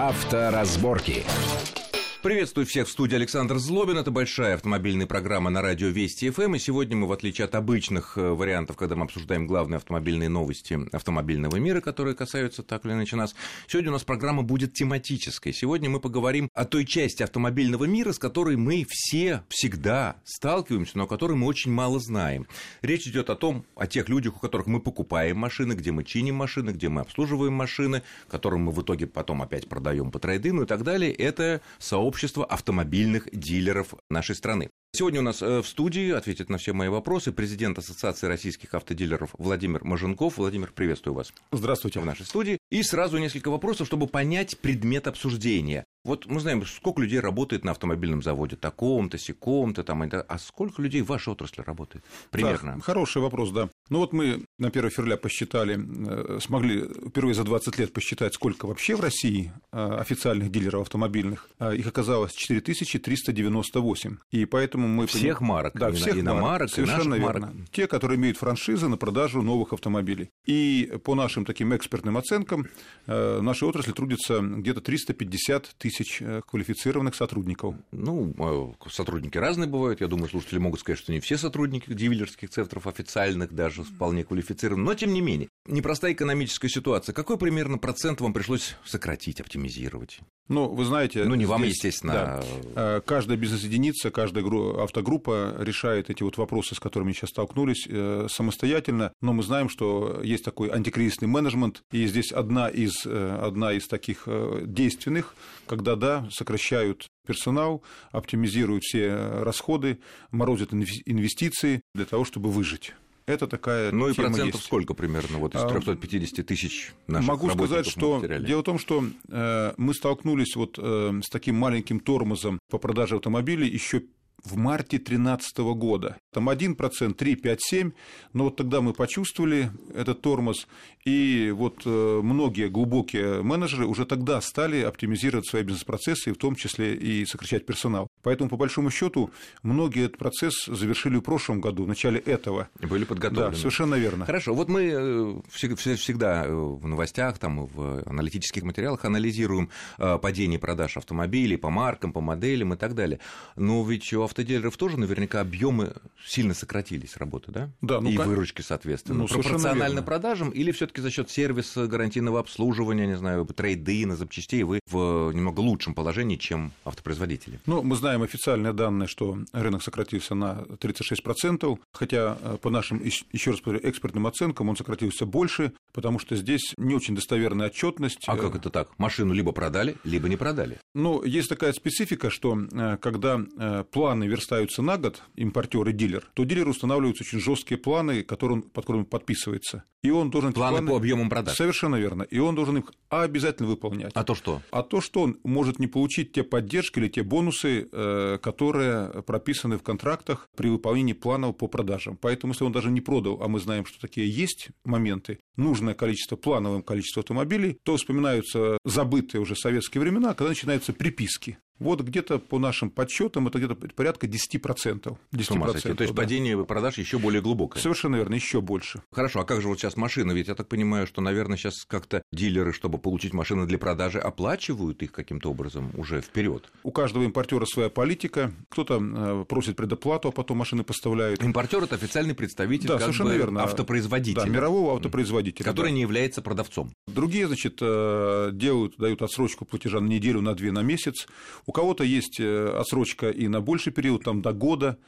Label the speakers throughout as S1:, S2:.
S1: Авторазборки.
S2: Приветствую всех в студии Александр Злобин. Это большая автомобильная программа на радио Вести ФМ. И сегодня мы, в отличие от обычных э, вариантов, когда мы обсуждаем главные автомобильные новости автомобильного мира, которые касаются так или иначе нас, сегодня у нас программа будет тематической. Сегодня мы поговорим о той части автомобильного мира, с которой мы все всегда сталкиваемся, но о которой мы очень мало знаем. Речь идет о том, о тех людях, у которых мы покупаем машины, где мы чиним машины, где мы обслуживаем машины, которым мы в итоге потом опять продаем по трейдину и так далее. Это сообщество общества автомобильных дилеров нашей страны. Сегодня у нас э, в студии ответит на все мои вопросы президент Ассоциации российских автодилеров Владимир Маженков. Владимир, приветствую вас.
S3: Здравствуйте.
S2: В нашей студии. И сразу несколько вопросов, чтобы понять предмет обсуждения. Вот мы знаем, сколько людей работает на автомобильном заводе, таком-то, секом-то, там, а сколько людей в вашей отрасли работает? Примерно.
S3: Да, хороший вопрос, да. Ну вот мы на 1 февраля посчитали, э, смогли впервые за 20 лет посчитать, сколько вообще в России э, официальных дилеров автомобильных. Э, их оказалось 4398. И поэтому мы...
S2: Всех марок,
S3: да, всех
S2: иномарок, марок,
S3: совершенно и верно. Марок. Те, которые имеют франшизы на продажу новых автомобилей. И по нашим таким экспертным оценкам, в нашей отрасли трудится где-то 350 тысяч тысяч э, квалифицированных сотрудников.
S2: Ну, э, сотрудники разные бывают. Я думаю, слушатели могут сказать, что не все сотрудники дилерских центров официальных даже вполне квалифицированы. Но, тем не менее, непростая экономическая ситуация. Какой примерно процент вам пришлось сократить, оптимизировать?
S3: Ну, вы знаете...
S2: Ну, не вам, естественно.
S3: Да, э, каждая бизнес-единица, каждая автогруппа решает эти вот вопросы, с которыми сейчас столкнулись, самостоятельно. Но мы знаем, что есть такой антикризисный менеджмент, и здесь одна из, одна из таких действенных, когда, да, сокращают персонал, оптимизируют все расходы, морозят инвестиции для того, чтобы выжить. Это такая
S2: Ну и процентов
S3: есть.
S2: сколько примерно вот из 350 тысяч наших
S3: Могу сказать, что дело в том, что э, мы столкнулись вот э, с таким маленьким тормозом по продаже автомобилей еще в марте 2013 года. Там 1%, 3, 5, 7, но вот тогда мы почувствовали этот тормоз, и вот э, многие глубокие менеджеры уже тогда стали оптимизировать свои бизнес-процессы, в том числе и сокращать персонал. Поэтому, по большому счету, многие этот процесс завершили в прошлом году, в начале этого.
S2: И были подготовлены.
S3: Да, совершенно верно.
S2: Хорошо, вот мы э, всегда э, в новостях, там, в аналитических материалах анализируем падение продаж автомобилей по маркам, по моделям и так далее. Но ведь у автодилеров тоже наверняка объемы сильно сократились работы, да?
S3: Да, ну,
S2: и
S3: как...
S2: выручки, соответственно.
S3: Ну,
S2: Пропорционально
S3: верно.
S2: продажам или все таки за счет сервиса, гарантийного обслуживания, не знаю, трейдина, запчастей, вы в немного лучшем положении, чем автопроизводители?
S3: Ну, мы знаем официальные данные, что рынок сократился на 36%, хотя э, по нашим, еще раз повторю, экспертным оценкам он сократился больше, потому что здесь не очень достоверная отчетность.
S2: А как это так? Машину либо продали, либо не продали?
S3: Ну, есть такая специфика, что э, когда э, планы верстаются на год, импортер и дилер, то дилеру устанавливаются очень жесткие планы, которые он, под которыми подписывается. И он должен...
S2: Планы, планы по объемам продаж.
S3: Совершенно верно. И он должен их обязательно выполнять.
S2: А то что?
S3: А то, что он может не получить те поддержки или те бонусы, э, которые прописаны в контрактах при выполнении планов по продажам. Поэтому, если он даже не продал, а мы знаем, что такие есть моменты, нужное количество, плановым количеством автомобилей, то вспоминаются забытые уже советские времена, когда начинаются приписки. Вот где-то по нашим подсчетам это где-то порядка 10%. 10%
S2: То есть
S3: да.
S2: падение продаж еще более глубокое.
S3: Совершенно верно, еще больше.
S2: Хорошо, а как же вот сейчас машины? Ведь я так понимаю, что, наверное, сейчас как-то дилеры, чтобы получить машины для продажи, оплачивают их каким-то образом уже вперед.
S3: У каждого импортера своя политика. Кто-то э, просит предоплату, а потом машины поставляют.
S2: Импортер это официальный представитель
S3: да, совершенно верно.
S2: автопроизводителя.
S3: Да, мирового автопроизводителя.
S2: Который
S3: да.
S2: не является продавцом.
S3: Другие, значит, э, делают, дают отсрочку платежа на неделю, на две, на месяц. У кого-то есть э, отсрочка и на больший период, там до года,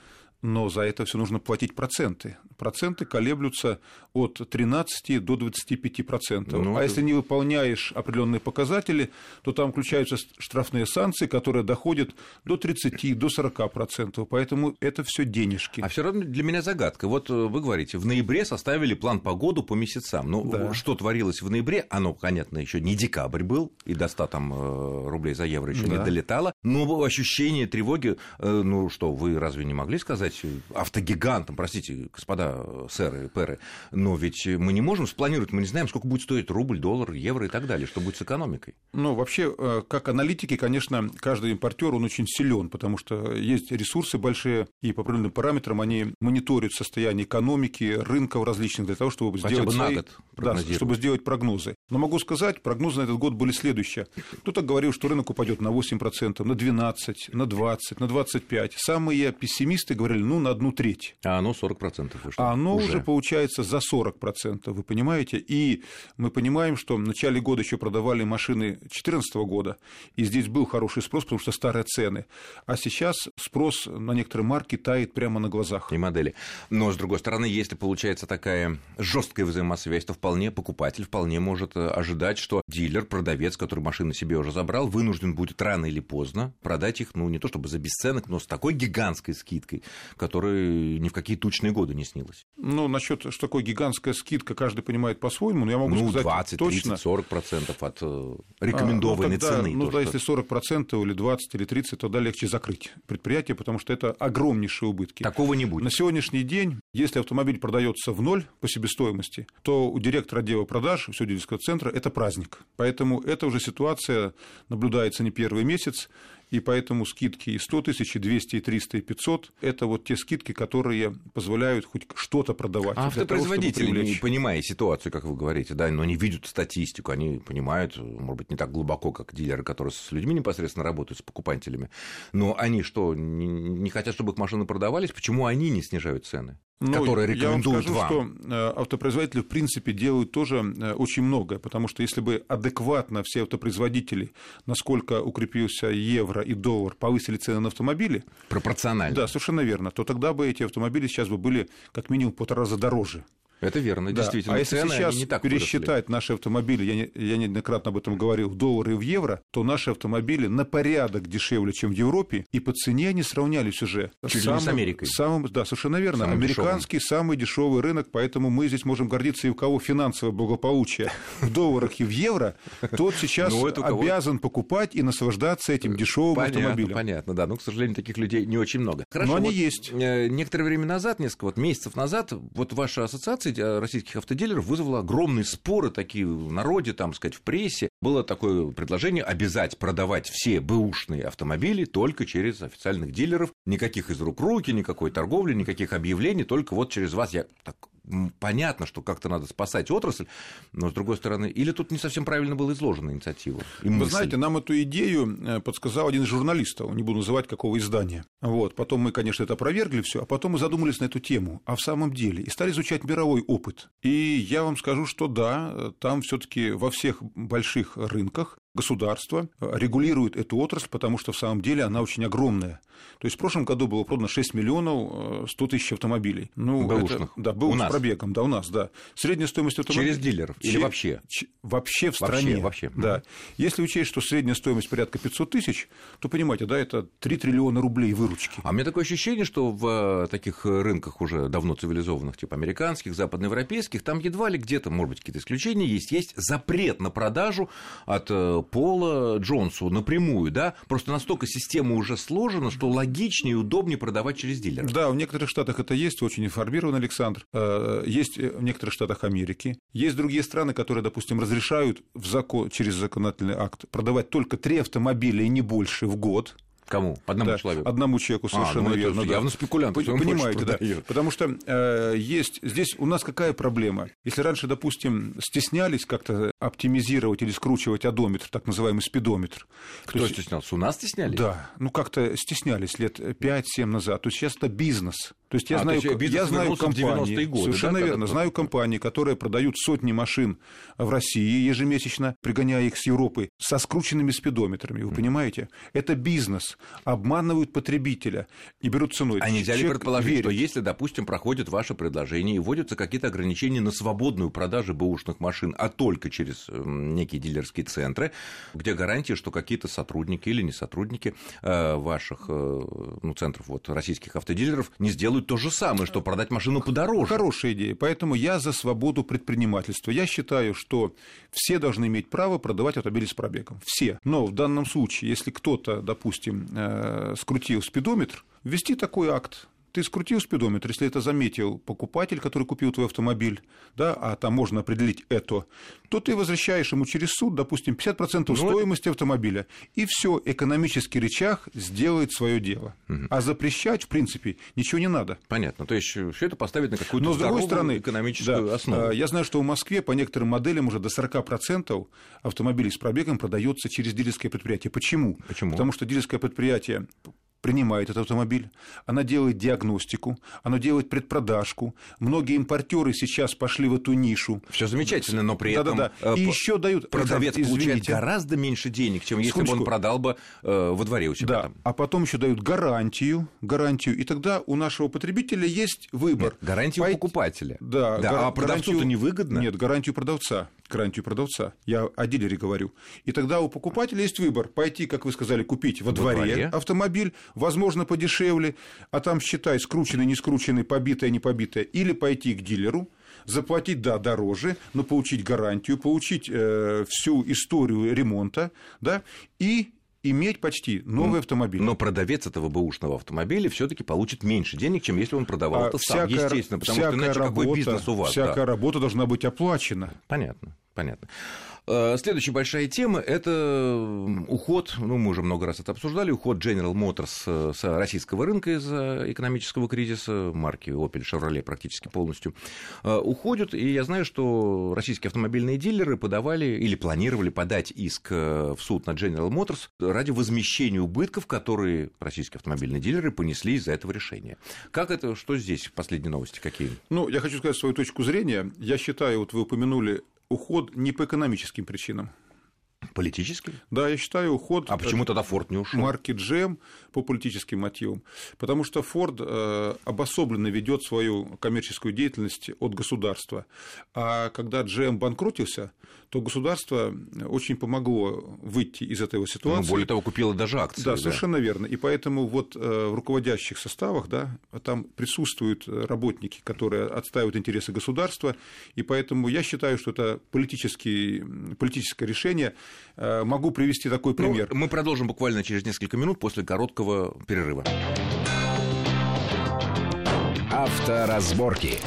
S3: но за это все нужно платить проценты. Проценты колеблются от 13 до 25 процентов. Ну, а это... если не выполняешь определенные показатели, то там включаются штрафные санкции, которые доходят до 30, до 40 процентов. Поэтому это все денежки.
S2: А все равно для меня загадка. Вот э, вы говорите, в ноябре составили план по году по месяцам. Ну, да. что творилось в ноябре? Оно, понятно, еще не декабрь был, и до 100 там, э, рублей за евро еще да. не долетало. Но ощущение тревоги, э, ну что, вы разве не могли сказать, стать автогигантом, простите, господа сэры и пэры, но ведь мы не можем спланировать, мы не знаем, сколько будет стоить рубль, доллар, евро и так далее, что будет с экономикой.
S3: Ну, вообще, э, как аналитики, конечно, каждый импортер, он очень силен, потому что есть ресурсы большие, и по определенным параметрам они мониторят состояние экономики, рынков различных для того, чтобы
S2: Хотя
S3: сделать
S2: бы
S3: свои...
S2: на год
S3: да, чтобы сделать прогнозы. Но могу сказать, прогнозы на этот год были следующие. Кто-то говорил, что рынок упадет на 8%, на 12%, на 20%, на 25%. Самые пессимисты говорили, ну, на одну треть.
S2: А оно 40% вышло.
S3: А оно уже, уже получается за 40%, вы понимаете? И мы понимаем, что в начале года еще продавали машины 2014 года, и здесь был хороший спрос, потому что старые цены. А сейчас спрос на некоторые марки тает прямо на глазах.
S2: И модели. Но, с другой стороны, если получается такая жесткая взаимосвязь, то вполне покупатель вполне может э, ожидать, что дилер, продавец, который машины себе уже забрал, вынужден будет рано или поздно продать их, ну, не то чтобы за бесценок, но с такой гигантской скидкой, которая ни в какие тучные годы не снилась.
S3: Ну, насчет, что такое гигантская скидка, каждый понимает по-своему, но я могу
S2: ну,
S3: сказать
S2: 20,
S3: точно.
S2: 30, 40 процентов от э, рекомендованной
S3: а, ну, тогда,
S2: цены.
S3: Ну,
S2: то,
S3: да,
S2: что...
S3: если 40 процентов или 20 или 30, тогда легче закрыть предприятие, потому что это огромнейшие убытки.
S2: Такого не будет.
S3: На сегодняшний день, если автомобиль продается в ноль по себестоимости, то у директора отдела продаж, все дилерского центра, это праздник. Поэтому эта уже ситуация наблюдается не первый месяц, и поэтому скидки и 100 тысяч, и 200, и 300, и 500 – это вот те скидки, которые позволяют хоть что-то продавать.
S2: А автопроизводители, того, не понимая ситуацию, как вы говорите, да, но они видят статистику, они понимают, может быть, не так глубоко, как дилеры, которые с людьми непосредственно работают, с покупателями, но они что, не хотят, чтобы их машины продавались? Почему они не снижают цены?
S3: Ну,
S2: которые рекомендуют
S3: я вам скажу,
S2: вам.
S3: что э, автопроизводители, в принципе, делают тоже э, очень многое, потому что если бы адекватно все автопроизводители, насколько укрепился евро и доллар, повысили цены на автомобили...
S2: Пропорционально.
S3: Да, совершенно верно. То тогда бы эти автомобили сейчас бы были как минимум в полтора раза дороже.
S2: Это верно, да. действительно.
S3: А если
S2: цены,
S3: сейчас
S2: не так
S3: пересчитать
S2: выросли.
S3: наши автомобили, я, не, я неоднократно об этом говорил, в доллары и в евро, то наши автомобили на порядок дешевле, чем в Европе, и по цене они сравнялись уже.
S2: Чуть самым, с Америкой.
S3: Самым, да, совершенно верно.
S2: Самым
S3: Американский
S2: дешевым.
S3: самый дешевый рынок, поэтому мы здесь можем гордиться и у кого финансовое благополучие в долларах и в евро, тот сейчас
S2: Ну,
S3: обязан покупать и наслаждаться этим дешевым автомобилем.
S2: Понятно, да. Но, к сожалению, таких людей не очень много.
S3: Но они есть.
S2: э, Некоторое время назад, несколько вот месяцев назад, вот ваша ассоциация российских автомобилей автодилеров вызвало огромные споры такие в народе, там, сказать, в прессе. Было такое предложение обязать продавать все бэушные автомобили только через официальных дилеров. Никаких из рук руки, никакой торговли, никаких объявлений, только вот через вас. Я так понятно, что как-то надо спасать отрасль, но с другой стороны, или тут не совсем правильно была изложена инициатива? И
S3: Вы
S2: мысль?
S3: знаете, нам эту идею э, подсказал один из журналистов, не буду называть какого издания. Вот. Потом мы, конечно, это опровергли все, а потом мы задумались на эту тему, а в самом деле, и стали изучать мировой опыт. И я вам скажу, что да, там все-таки во всех больших рынках государство регулирует эту отрасль, потому что в самом деле она очень огромная. То есть в прошлом году было продано 6 миллионов 100 тысяч автомобилей.
S2: Ну, бэушных.
S3: Это, да, бэуш с пробегом, да, у нас, да. Средняя стоимость автомобиля...
S2: Через дилеров или вообще?
S3: Ч... Вообще в стране.
S2: Вообще, вообще.
S3: Да. Если учесть, что средняя стоимость порядка 500 тысяч, то понимаете, да, это 3 триллиона рублей выручки.
S2: А у меня такое ощущение, что в таких рынках уже давно цивилизованных, типа американских, западноевропейских, там едва ли где-то, может быть, какие-то исключения есть, есть запрет на продажу от Пола Джонсу напрямую, да? Просто настолько система уже сложена, что логичнее и удобнее продавать через дилера.
S3: Да, в некоторых штатах это есть, очень информирован Александр. Есть в некоторых штатах Америки. Есть другие страны, которые, допустим, разрешают в закон, через законодательный акт продавать только три автомобиля и не больше в год.
S2: Кому? Одному
S3: да,
S2: человеку?
S3: Одному человеку, совершенно
S2: а, ну,
S3: верно.
S2: Да. Явно спекулянт.
S3: Понимаете, да. Потому что э, есть здесь у нас какая проблема? Если раньше, допустим, стеснялись как-то оптимизировать или скручивать одометр, так называемый спидометр.
S2: Кто есть, стеснялся? У нас стеснялись?
S3: Да, ну как-то стеснялись лет 5-7 назад. То есть сейчас это бизнес. То есть я
S2: а,
S3: знаю,
S2: есть
S3: я знаю компании,
S2: годы,
S3: совершенно
S2: да,
S3: верно, знаю компании, которые продают сотни машин в России ежемесячно, пригоняя их с Европы, со скрученными спидометрами. Вы mm. понимаете? Это бизнес. Обманывают потребителя и берут ценой.
S2: А нельзя ли предположить, верит. что если, допустим, проходит ваше предложение и вводятся какие-то ограничения на свободную продажу бэушных машин, а только через некие дилерские центры, где гарантия, что какие-то сотрудники или не сотрудники ваших ну, центров вот, российских автодилеров не сделают то же самое, что продать машину подороже.
S3: Хорошая идея. Поэтому я за свободу предпринимательства. Я считаю, что все должны иметь право продавать автомобили с пробегом. Все. Но в данном случае, если кто-то, допустим, скрутил спидометр, ввести такой акт ты скрутил спидометр, если это заметил покупатель, который купил твой автомобиль, да, а там можно определить это, то ты возвращаешь ему через суд, допустим, 50% ну, стоимости автомобиля, и все, экономический рычаг сделает свое дело. Угу. А запрещать, в принципе, ничего не надо.
S2: Понятно. То есть все это поставить на какую-то Но, с другой стороны, экономическую да, основу.
S3: Я знаю, что в Москве по некоторым моделям уже до 40% автомобилей с пробегом продается через дилерское предприятие. Почему?
S2: Почему?
S3: Потому что дилерское предприятие принимает этот автомобиль, она делает диагностику, она делает предпродажку. Многие импортеры сейчас пошли в эту нишу.
S2: Все замечательно, но при этом
S3: Да-да-да. И еще дают
S2: продавец это, получает гораздо меньше денег, чем если бы он продал бы э, во дворе у себя.
S3: Да.
S2: Там.
S3: А потом еще дают гарантию, гарантию, и тогда у нашего потребителя есть выбор. Нет,
S2: гарантию Пойти... покупателя.
S3: Да.
S2: да гар... А продавцу-то невыгодно.
S3: Нет, гарантию продавца гарантию продавца. Я о дилере говорю. И тогда у покупателя есть выбор пойти, как вы сказали, купить во, во дворе, дворе автомобиль, возможно, подешевле, а там считай скрученный, не скрученный, побитое, не побитое, или пойти к дилеру, заплатить, да, дороже, но получить гарантию, получить э, всю историю ремонта, да, и иметь почти новый автомобиль.
S2: Но продавец этого бэушного автомобиля все-таки получит меньше денег, чем если он продавал а это всякая, сам, естественно, потому что иначе работа, какой бизнес у вас?
S3: Всякая да. работа должна быть оплачена.
S2: Понятно. Понятно. Э, следующая большая тема – это уход, ну, мы уже много раз это обсуждали, уход General Motors э, с российского рынка из-за экономического кризиса, марки Opel, Chevrolet практически полностью э, уходят, и я знаю, что российские автомобильные дилеры подавали или планировали подать иск в суд на General Motors ради возмещения убытков, которые российские автомобильные дилеры понесли из-за этого решения. Как это, что здесь, последние новости какие?
S3: Ну, я хочу сказать свою точку зрения. Я считаю, вот вы упомянули уход не по экономическим причинам.
S2: Политическим?
S3: Да, я считаю, уход...
S2: А почему тогда Форд не ушел?
S3: Марки GM по политическим мотивам. Потому что Форд э, обособленно ведет свою коммерческую деятельность от государства. А когда GM банкротился, то государство очень помогло выйти из этой ситуации.
S2: Ну, более того, купило даже акции.
S3: Да, да, совершенно верно. И поэтому вот э, в руководящих составах да, там присутствуют работники, которые отстаивают интересы государства. И поэтому я считаю, что это политический, политическое решение. Э, могу привести такой ну, пример.
S2: Ну, мы продолжим буквально через несколько минут после короткого перерыва.
S1: Авторазборки.